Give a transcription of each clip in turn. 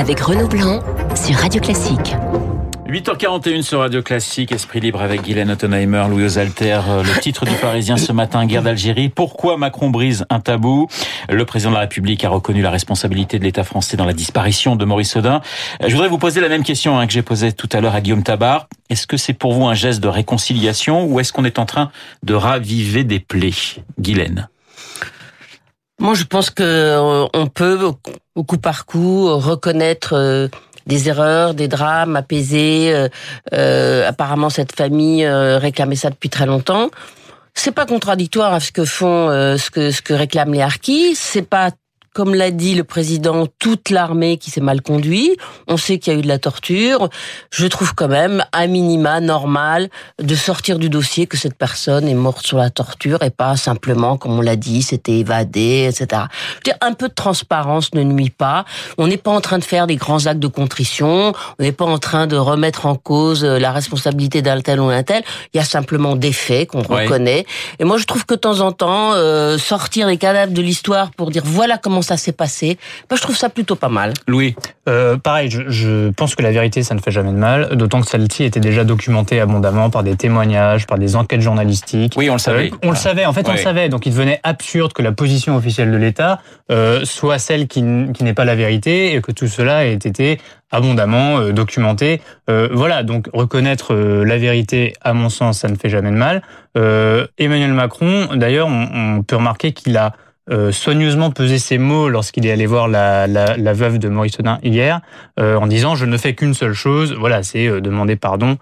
avec Renaud Blanc sur Radio Classique. 8h41 sur Radio Classique, Esprit Libre avec Guylaine Ottenheimer, Louis Osalter. Euh, le titre du Parisien ce matin, guerre d'Algérie. Pourquoi Macron brise un tabou? Le président de la République a reconnu la responsabilité de l'État français dans la disparition de Maurice Audin. Euh, je voudrais vous poser la même question hein, que j'ai posée tout à l'heure à Guillaume Tabar. Est-ce que c'est pour vous un geste de réconciliation ou est-ce qu'on est en train de raviver des plaies? Guylaine moi, je pense que euh, on peut, au coup par coup, reconnaître des erreurs, des drames, apaiser. Euh, euh, apparemment, cette famille euh, réclamait ça depuis très longtemps. C'est pas contradictoire à ce que font, ce que ce que réclament les harkis. C'est pas comme l'a dit le président, toute l'armée qui s'est mal conduite. On sait qu'il y a eu de la torture. Je trouve quand même, à minima, normal de sortir du dossier que cette personne est morte sur la torture et pas simplement, comme on l'a dit, c'était évadé, etc. Je veux dire, un peu de transparence ne nuit pas. On n'est pas en train de faire des grands actes de contrition. On n'est pas en train de remettre en cause la responsabilité d'un tel ou d'un tel. Il y a simplement des faits qu'on reconnaît. Et moi, je trouve que de temps en temps, euh, sortir les cadavres de l'histoire pour dire voilà comment ça s'est passé. Moi, je trouve ça plutôt pas mal. Louis euh, Pareil, je, pense que la vérité, ça ne fait jamais de mal, d'autant que celle-ci était déjà documentée abondamment par des témoignages, par des enquêtes journalistiques. Oui, on le savait. Euh, on le savait, en fait, on le savait. Donc, il devenait absurde que la position officielle de l'État euh, soit celle qui, qui n'est pas la vérité et que tout cela ait été abondamment documenté. voilà, donc reconnaître la vérité, à mon sens, ça ne fait jamais de mal. Emmanuel Macron, d'ailleurs, on peut remarquer qu'il a euh, soigneusement pesé ses mots lorsqu'il est allé voir la, la, la veuve de Maurice Audin hier, euh, en disant je ne fais qu'une seule chose, voilà, c'est euh, demander pardon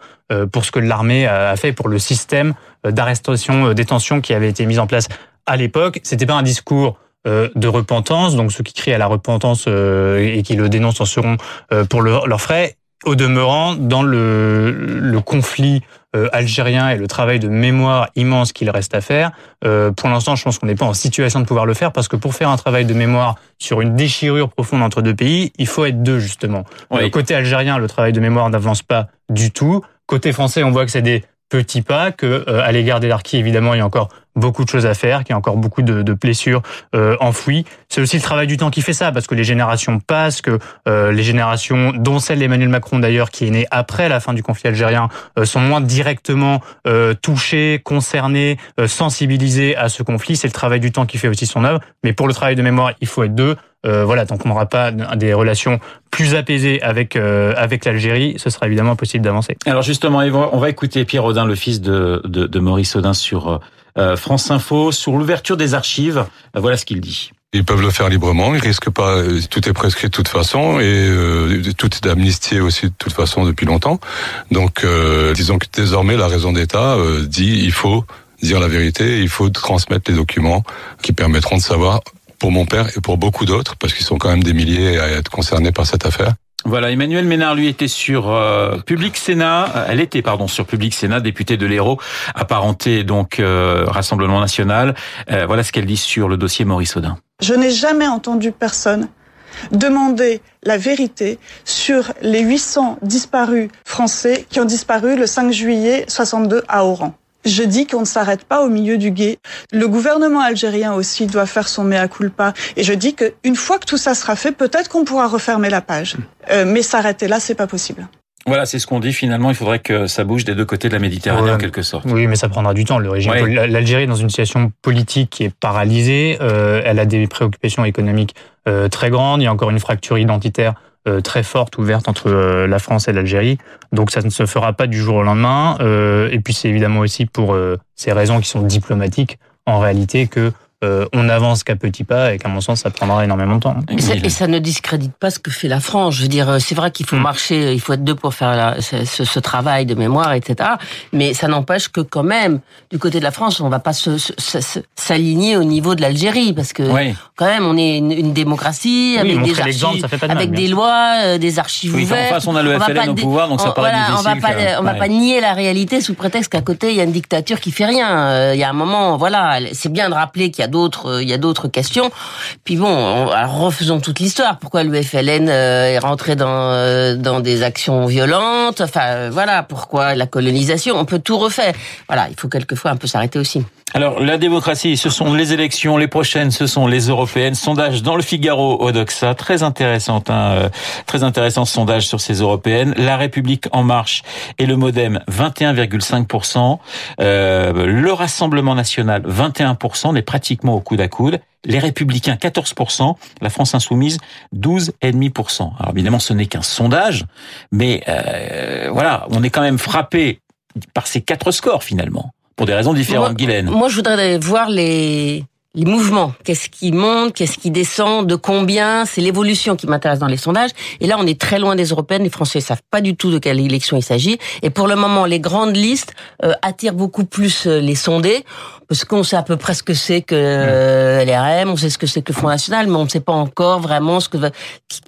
pour ce que l'armée a fait pour le système d'arrestation, détention qui avait été mis en place à l'époque. C'était pas un discours de repentance, donc ceux qui crient à la repentance et qui le dénoncent en seront pour leurs frais. Au demeurant, dans le, le conflit euh, algérien et le travail de mémoire immense qu'il reste à faire, euh, pour l'instant, je pense qu'on n'est pas en situation de pouvoir le faire parce que pour faire un travail de mémoire sur une déchirure profonde entre deux pays, il faut être deux justement. Euh, côté algérien, le travail de mémoire n'avance pas du tout. Côté français, on voit que c'est des petits pas, que à l'égard des Larquis, évidemment, il y a encore beaucoup de choses à faire, qu'il y a encore beaucoup de, de blessures euh, enfouies. C'est aussi le travail du temps qui fait ça, parce que les générations passent, que euh, les générations, dont celle d'Emmanuel Macron d'ailleurs, qui est née après la fin du conflit algérien, euh, sont moins directement euh, touchées, concernées, euh, sensibilisées à ce conflit. C'est le travail du temps qui fait aussi son œuvre. Mais pour le travail de mémoire, il faut être deux. Euh, voilà, tant qu'on n'aura pas des relations plus apaisées avec avec l'Algérie, ce sera évidemment impossible d'avancer. Alors justement, on va écouter Pierre Audin, le fils de, de, de Maurice Audin, sur euh, France Info sur l'ouverture des archives. Euh, voilà ce qu'il dit. Ils peuvent le faire librement, ils risquent pas, euh, tout est prescrit de toute façon et tout est amnistié aussi de toute façon depuis longtemps. Donc disons que désormais la raison d'État dit il faut dire la vérité, il faut transmettre les documents qui permettront de savoir pour mon père et pour beaucoup d'autres, parce qu'ils sont quand même des milliers à être concernés par cette affaire, voilà, Emmanuel Ménard, lui, était sur euh, Public Sénat. Euh, elle était, pardon, sur Public Sénat, députée de l'Hérault, apparentée donc euh, Rassemblement National. voilà ce qu'elle dit sur le dossier Maurice Audin. Je n'ai jamais entendu personne demander la vérité sur les 800 disparus français qui ont disparu le 5 juillet 62 à Oran. Je dis qu'on ne s'arrête pas au milieu du guet. Le gouvernement algérien aussi doit faire son mea culpa. Et je dis qu'une fois que tout ça sera fait, peut-être qu'on pourra refermer la page. Euh, mais s'arrêter là, c'est pas possible. Voilà, c'est ce qu'on dit finalement. Il faudrait que ça bouge des deux côtés de la Méditerranée en quelque sorte. Oui, mais ça prendra du temps. Le régime, l'Algérie est dans une situation politique qui est paralysée. Euh, elle a des préoccupations économiques euh, très grandes. Il y a encore une fracture identitaire euh, très forte ouverte entre euh, la France et l'Algérie. Donc ça ne se fera pas du jour au lendemain. Euh, et puis c'est évidemment aussi pour ces raisons qui sont diplomatiques en réalité que euh, on avance qu'à petits pas et qu'à mon sens ça prendra énormément de temps. Et ça, ne discrédite pas ce que fait la France. Je veux dire, c'est vrai qu'il faut mm. marcher, il faut être deux pour faire ce, travail de mémoire, etc. Mais ça n'empêche que quand même, du côté de la France, on va pas s'aligner au niveau de l'Algérie parce que quand même, on est une, démocratie avec des archives, avec des lois, euh, des archives oui, ouvertes. En face, on a le FLN au pouvoir, donc ça paraît difficile. On va pas, on va pas nier la réalité sous prétexte qu'à côté il y a une dictature qui fait rien. Euh, il y a un moment, voilà, c'est bien de rappeler qu'il y a d'autres, euh, il y a d'autres questions. Puis bon, refaisons toute l'histoire. Pourquoi le FLN euh, est rentré dans euh, dans des actions violentes? Enfin, voilà, pourquoi la colonisation? On peut tout refaire. Voilà, il faut quelquefois un peu s'arrêter aussi. Alors, la démocratie, ce sont les élections, les prochaines, ce sont les européennes. Sondage dans le Figaro Odoxa, très intéressant, hein, euh, très intéressant ce sondage sur ces européennes. La République en marche et le MoDem 21,5%, euh, le Rassemblement national 21%, on est pratiquement au coude à coude. Les Républicains 14%, la France insoumise 12,5%. Alors évidemment, ce n'est qu'un sondage, mais euh, voilà, on est quand même frappé par ces quatre scores finalement pour des raisons différentes, Guylaine. Moi, je voudrais voir les les mouvements, qu'est-ce qui monte, qu'est-ce qui descend, de combien, c'est l'évolution qui m'intéresse dans les sondages. Et là, on est très loin des européennes, les Français savent pas du tout de quelle élection il s'agit. Et pour le moment, les grandes listes euh, attirent beaucoup plus euh, les sondés, parce qu'on sait à peu près ce que c'est que euh, l'RM, on sait ce que c'est que le Front National, mais on ne sait pas encore vraiment ce que va,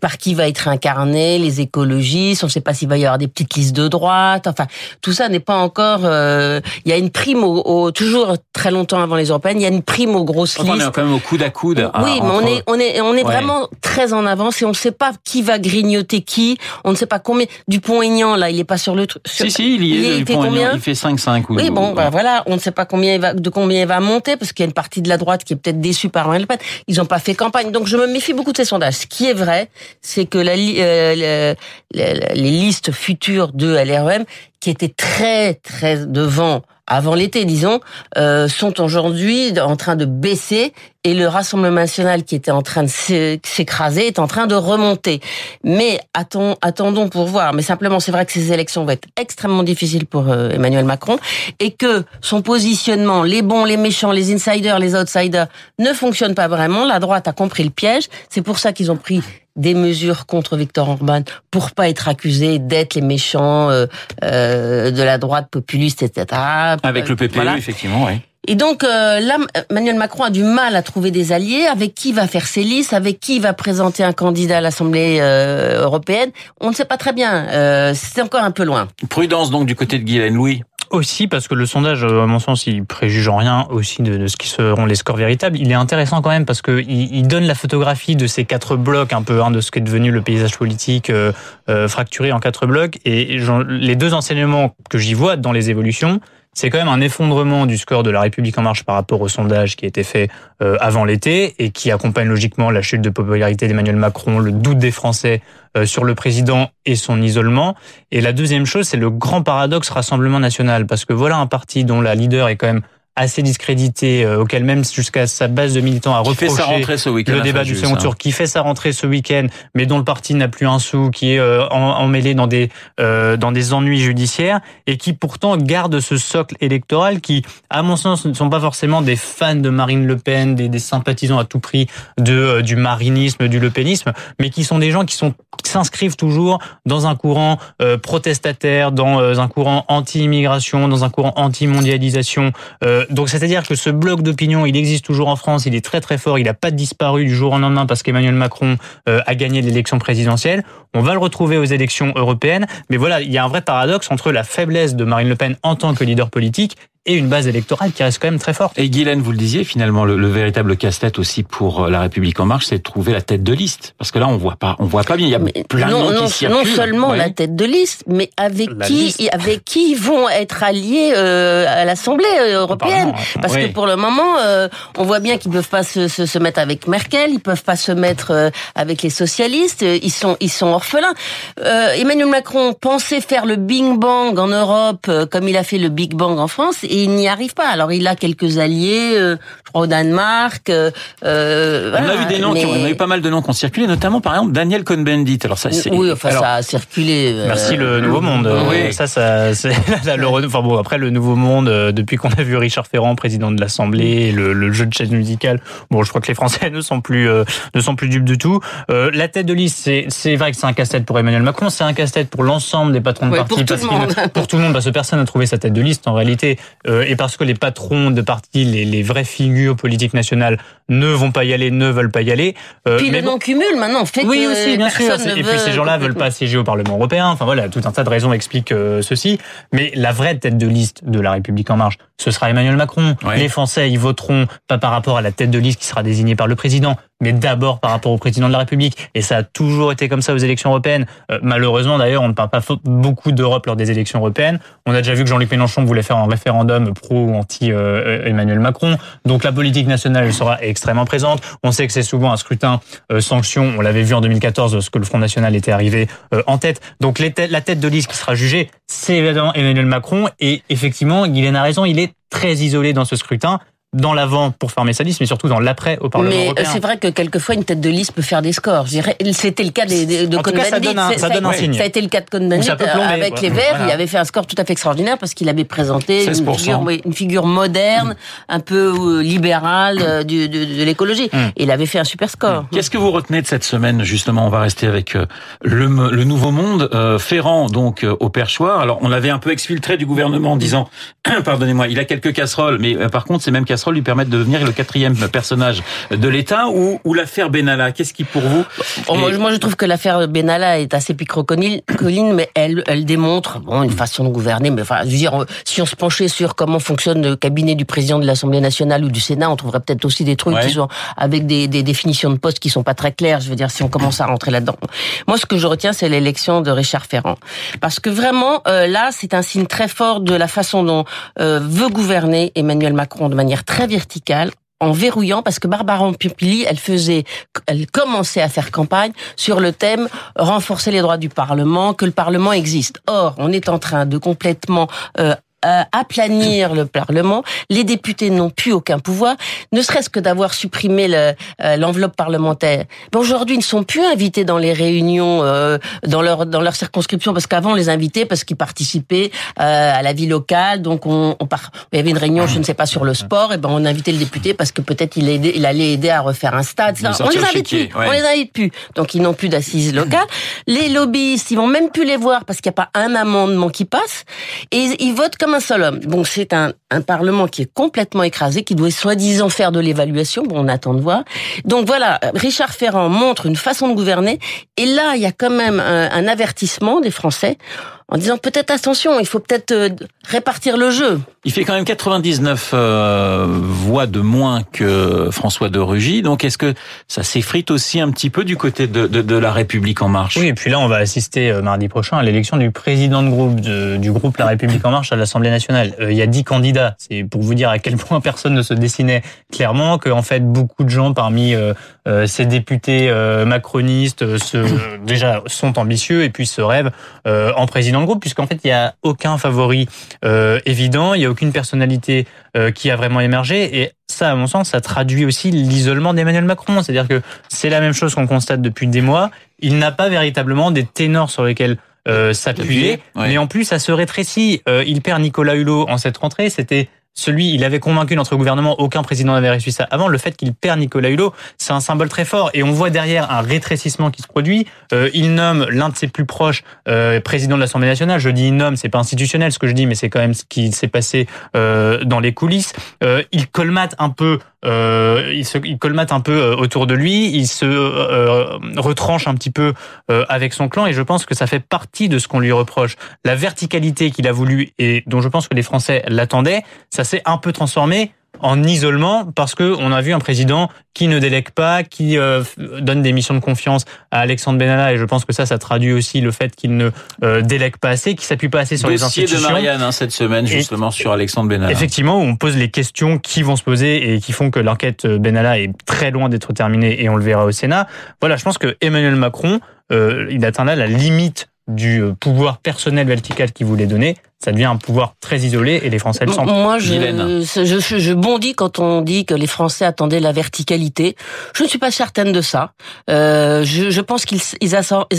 par qui va être incarné, les écologistes, on ne sait pas s'il va y avoir des petites listes de droite, enfin, tout ça n'est pas encore... Euh, il y a une prime, au, toujours très longtemps avant les européennes, il y a une prime aux grosses on est quand même au coude à coude. Oui, mais on est on est on est vraiment très en avance et on ne sait pas qui va grignoter qui. On ne sait pas combien. Dupont-Aignan là, il est pas sur le truc. Si si, il y est. Il, combien il fait 5-5. Oui, bon, bah, voilà, on ne sait pas combien il va de combien il va monter parce qu'il y a une partie de la droite qui est peut-être déçue par Marine Le Pen. Ils n'ont pas fait campagne, donc je me méfie beaucoup de ces sondages. Ce qui est vrai, c'est que la, euh, les listes futures de LREM qui étaient très très devant avant l'été, disons, euh, sont aujourd'hui en train de baisser et le Rassemblement national qui était en train de s'écraser est en train de remonter. Mais attendons, pour voir. Mais simplement, c'est vrai que ces élections vont être extrêmement difficiles pour euh, Emmanuel Macron et que son positionnement, les bons, les méchants, les insiders, les outsiders, ne fonctionne pas vraiment. La droite a compris le piège. C'est pour ça qu'ils ont pris des mesures contre Victor Orban pour pas être accusé d'être les méchants euh, euh, de la droite populiste, etc. Avec le PPE, effectivement, oui. Et donc euh, là, Emmanuel Macron a du mal à trouver des alliés. Avec qui va faire ses listes? Avec qui va présenter un candidat à l'Assemblée européenne? On ne sait pas très bien. C'est encore un peu loin. Prudence donc du côté de Guylaine Louis aussi parce que le sondage, à mon sens, il préjuge en rien aussi de, ce qui seront les scores véritables. Il est intéressant quand même parce que il, donne la photographie de ces quatre blocs, un peu hein, de ce qu'est devenu le paysage politique euh, euh, fracturé en quatre blocs. Et les deux enseignements que j'y vois dans les évolutions, c'est quand même un effondrement du score de la République en marche par rapport au sondage qui a été fait euh, avant l'été et qui accompagne logiquement la chute de popularité d'Emmanuel Macron, le doute des Français euh, sur le président et son isolement. Et la deuxième chose, c'est le grand paradoxe Rassemblement national, parce que voilà un parti dont la leader est quand même assez discrédité, euh, auquel même jusqu'à sa base de militants a reproché le débat du second tour, qui fait sa rentrée ce week-end, mais dont le parti n'a plus un sou, qui est euh, emmêlé dans des euh, dans des ennuis judiciaires et qui pourtant garde ce socle électoral qui, à mon sens, ne sont pas forcément des fans de Marine Le Pen, des, des sympathisants à tout prix de du marinisme, du lepénisme, mais qui sont des gens qui sont s'inscrivent toujours dans un courant protestataire, dans un courant anti-immigration, dans un courant anti-mondialisation. Donc c'est-à-dire que ce bloc d'opinion, il existe toujours en France, il est très très fort, il n'a pas disparu du jour au lendemain parce qu'Emmanuel Macron euh, a gagné l'élection présidentielle. On va le retrouver aux élections européennes, mais voilà, il y a un vrai paradoxe entre la faiblesse de Marine Le Pen en tant que leader politique et une base électorale qui reste quand même très forte. Et Guylaine, vous le disiez, finalement, le, véritable casse-tête aussi pour euh, la République en marche, c'est de trouver la tête de liste. Parce que là, on voit pas, on voit pas bien. Il y a plein de non, non, Non seulement la tête de liste, mais avec qui, avec qui vont être alliés euh, à l'Assemblée euh, européenne. Parce que pour le moment, on voit bien qu'ils peuvent pas se, se, se, mettre avec Merkel, ils peuvent pas se mettre avec les socialistes. Ils sont, ils sont orphelins. Emmanuel Macron pensait faire le Big Bang en Europe, comme il a fait le Big Bang en France et il n'y arrive pas. Alors il a quelques alliés, euh, je crois au Danemark. Euh, euh on a eu des noms, on a eu pas mal de noms qui ont circulé, notamment par exemple Daniel Cohn-Bendit. Alors ça, c'est oui, enfin ça a circulé. Euh, merci le Nouveau Monde. Oui. Ça, ça, c'est le, enfin bon après le Nouveau Monde depuis qu'on a vu Richard Ferrand, président de l'Assemblée, le, le, jeu de chaise musicale. Bon, je crois que les Français ne sont plus ne sont plus dupes du tout. la tête de liste, c'est c'est vrai que c'est un casse-tête pour Emmanuel Macron, c'est un casse-tête pour l'ensemble des patrons de parti, pour tout, le monde. pour tout le monde, parce que personne n'a trouvé sa tête de liste en réalité. Euh, et parce que les patrons de partis, les, les, vraies figures politiques nationales ne vont pas y aller, ne veulent pas y aller. Euh, puis le non-cumul maintenant fait oui, aussi, bien sûr. Et puis ces gens-là veulent pas siéger au Parlement européen. Enfin voilà, tout un tas de raisons expliquent euh, ceci. Mais la vraie tête de liste de la République en marche, ce sera Emmanuel Macron. Les Français, ils voteront pas par rapport à la tête de liste qui sera désignée par le président, mais d'abord par rapport au président de la République. Et ça a toujours été comme ça aux élections européennes. Euh, malheureusement, d'ailleurs, on ne parle pas beaucoup d'Europe lors des élections européennes. On a déjà vu que Jean-Luc Mélenchon voulait faire un référendum pro ou anti euh, Emmanuel Macron. Donc la politique nationale sera extrêmement présente. On sait que c'est souvent un scrutin euh, sanction. On l'avait vu en 2014 lorsque le Front National était arrivé en tête. Donc la tête de liste qui sera jugée, c'est évidemment Emmanuel Macron. Et effectivement, Guylaine a raison, il est très isolé dans ce scrutin dans l'avant pour former sa liste, mais surtout dans l'après au Parlement mais européen. Mais c'est vrai que quelquefois une tête de liste peut faire des scores. C'était le cas des, de Cohn-Bendit. Ça, donne un, ça, donne un signe. Ça a été le cas de Cohn-Bendit avec les Verts. Il avait fait un score tout à fait extraordinaire parce qu'il avait présenté une figure, une figure, moderne, un peu euh, libérale euh, de, de, de l'écologie. Mm. Et il avait fait un super score. Qu'est-ce que vous retenez de cette semaine justement? On va rester avec euh, le, le Nouveau Monde. Euh, Ferrand donc au perchoir. Alors on l'avait un peu exfiltré du gouvernement en disant, pardonnez-moi, il a quelques casseroles, mais par contre ces mêmes casseroles lui de devenir le quatrième personnage de l'État ou, ou l'affaire Benalla Qu'est-ce qui pour vous oh, moi, je trouve que l'affaire Benalla est assez picrocolline, mais elle, elle démontre bon une façon de gouverner. Mais enfin, je veux dire, si on se penchait sur comment fonctionne le cabinet du président de l'Assemblée nationale ou du Sénat, on trouverait peut-être aussi des trucs qui sont avec des, des définitions de postes qui sont pas très claires. Je veux dire, si on commence à rentrer là-dedans. Moi, ce que je retiens, c'est l'élection de Richard Ferrand, parce que vraiment, euh, là, c'est un signe très fort de la façon dont euh, veut gouverner Emmanuel Macron de manière très verticale en verrouillant parce que Barbara Pompili, elle faisait, elle commençait à faire campagne sur le thème renforcer les droits du Parlement, que le Parlement existe. Or, on est en train de complètement euh, euh, aplanir le Parlement. Les députés n'ont plus aucun pouvoir, ne serait-ce que d'avoir supprimé euh, l'enveloppe parlementaire. Aujourd'hui, ils ne sont plus invités dans les réunions, euh, dans leur dans leur circonscription, parce qu'avant on les invitait parce qu'ils participaient euh, à la vie locale. Donc on, on part, il y avait une réunion, je ne sais pas sur le sport, et ben on invitait le député parce que peut-être il, il allait aider à refaire un stade. on les invite plus, on les invite plus. Donc ils n'ont plus d'assises locales. Les lobbyistes, ils vont même plus les voir parce qu'il n'y a pas un amendement qui passe, et ils votent comme un seul homme. Bon, c'est un, un Parlement qui est complètement écrasé, qui doit soi-disant faire de l'évaluation. Bon, on attend de voir. Donc voilà, Richard Ferrand montre une façon de gouverner. Et là, il y a quand même un, un avertissement des Français en disant peut-être attention, il faut peut-être euh, répartir le jeu. Il fait quand même 99 euh, voix de moins que François de Rugy, donc est-ce que ça s'effrite aussi un petit peu du côté de, de, de, la République en marche? Oui, et puis là on va assister euh, mardi prochain à l'élection du président de groupe du groupe La République en marche à l'Assemblée nationale. il y a 10 candidats, c'est pour vous dire à quel point personne ne se dessinait clairement, que en fait beaucoup de gens parmi ces députés macronistes se, déjà sont ambitieux et puis se rêvent en président le groupe, puisqu'en fait, il n'y a aucun favori euh, évident, il n'y a aucune personnalité euh, qui a vraiment émergé. Et ça, à mon sens, ça traduit aussi l'isolement d'Emmanuel Macron. C'est-à-dire que c'est la même chose qu'on constate depuis des mois. Il n'a pas véritablement des ténors sur lesquels euh, s'appuyer, mais en plus, ça se rétrécit. Il perd Nicolas Hulot en cette rentrée. C'était celui, il avait convaincu notre gouvernement, aucun président n'avait réussi ça avant. Le fait qu'il perd Nicolas Hulot, c'est un symbole très fort. Et on voit derrière un rétrécissement qui se produit. Euh, il nomme l'un de ses plus proches euh, président de l'Assemblée nationale. Je dis il nomme, c'est pas institutionnel ce que je dis, mais c'est quand même ce qui s'est passé euh, dans les coulisses. Euh, il colmate un peu euh, il se il colmate un peu euh, autour de lui, il se retranche un petit peu avec son clan et je pense que ça fait partie de ce qu'on lui reproche. La verticalité qu'il a voulu et dont je pense que les Français l'attendaient, ça s'est un peu transformé en isolement parce que on a vu un président qui ne délègue pas, qui euh, donne des missions de confiance à Alexandre Benalla et je pense que ça, ça traduit aussi le fait qu'il ne euh, délègue pas assez, qu'il s'appuie pas assez sur les institutions. de Marianne hein, cette semaine justement sur Alexandre Benalla. Effectivement, on pose les questions qui vont se poser et qui font que l'enquête euh, Benalla est très loin d'être terminée et on le verra au Sénat. Voilà, je pense que Emmanuel Macron, euh, il atteint là la limite du pouvoir personnel vertical qu'il voulait donner ça devient un pouvoir très isolé et les Français le sentent. Moi, je, je, je, bondis quand on dit que les Français attendaient la verticalité. Je ne suis pas certaine de ça. Euh, je, je, pense qu'ils ils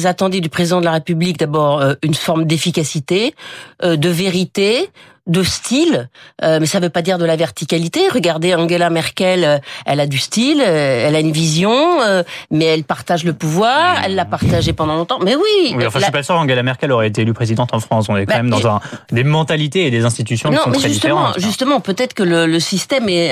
attendaient du président de la République d'abord euh, une forme d'efficacité, euh, de vérité, de style, euh, mais ça ne veut pas dire de la verticalité. Regardez Angela Merkel, euh, elle a du style, euh, elle a une vision, mais elle partage le pouvoir, elle l'a partagé pendant longtemps. Mais oui. oui enfin, je suis pas sûr Angela Merkel aurait été élue présidente en France. On est quand bah, même dans un, des mentalités et des institutions qui sont très justement, différentes. Justement, peut-être que le, le système est,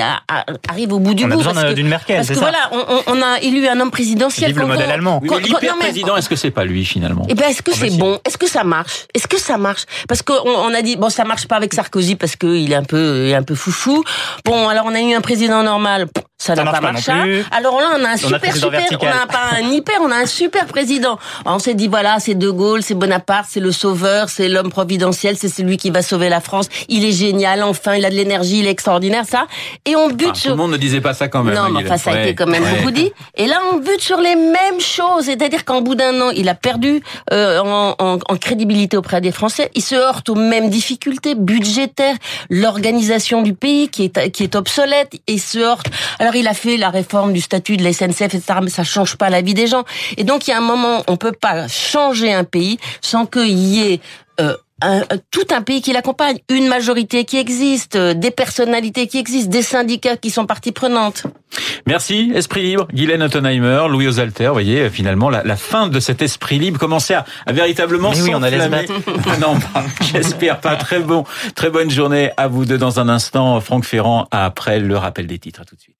arrive au bout du on bout. On a besoin d'une Merkel, Parce que ça. voilà, on, on, a élu un homme présidentiel. Vive le modèle allemand. Oui, l'hyper président, est-ce que c'est pas lui finalement? Eh ben, est-ce que c'est bon? Est-ce que ça marche? Est-ce que ça marche? Parce qu'on on a dit bon, ça marche pas avec Sarkozy parce qu'il est un peu, il est un peu foufou. Bon, alors on a eu un président normal Ça n'a pas marché. Alors là, on a un super super, on a pas un hyper, on a un super président. On s'est dit voilà, c'est De Gaulle, c'est Bonaparte, c'est le sauveur, c'est l'homme providentiel, c'est celui qui va sauver la France. Il est génial, enfin, il a de l'énergie, il est extraordinaire, ça. Et on bute sur. Tout le monde ne disait pas ça quand même. Non, hein, mais enfin, ça a été quand même beaucoup dit. Et là, on bute sur les mêmes choses, c'est-à-dire qu'en bout d'un an, il a perdu euh, en, en, en crédibilité auprès des Français. Il se heurte aux mêmes difficultés budgétaires, l'organisation du pays qui est qui est obsolète, et se heurte. Alors, il a fait la réforme forme du statut de la SNCF, etc. Mais ça change pas la vie des gens. Et donc, il y a un moment, on peut pas changer un pays sans qu'il y ait euh, un, tout un pays qui l'accompagne, une majorité qui existe, euh, des personnalités qui existent, des syndicats qui sont partie prenante. Merci, Esprit Libre, Guylaine Ottenheimer, Louis Osalter. Vous voyez, finalement, la, la, fin de cet Esprit Libre commençait à, à véritablement Mais oui, on allait se battre. non, j'espère pas. Très bon, très bonne journée à vous deux dans un instant. Franck Ferrand après le rappel des titres. À tout de suite.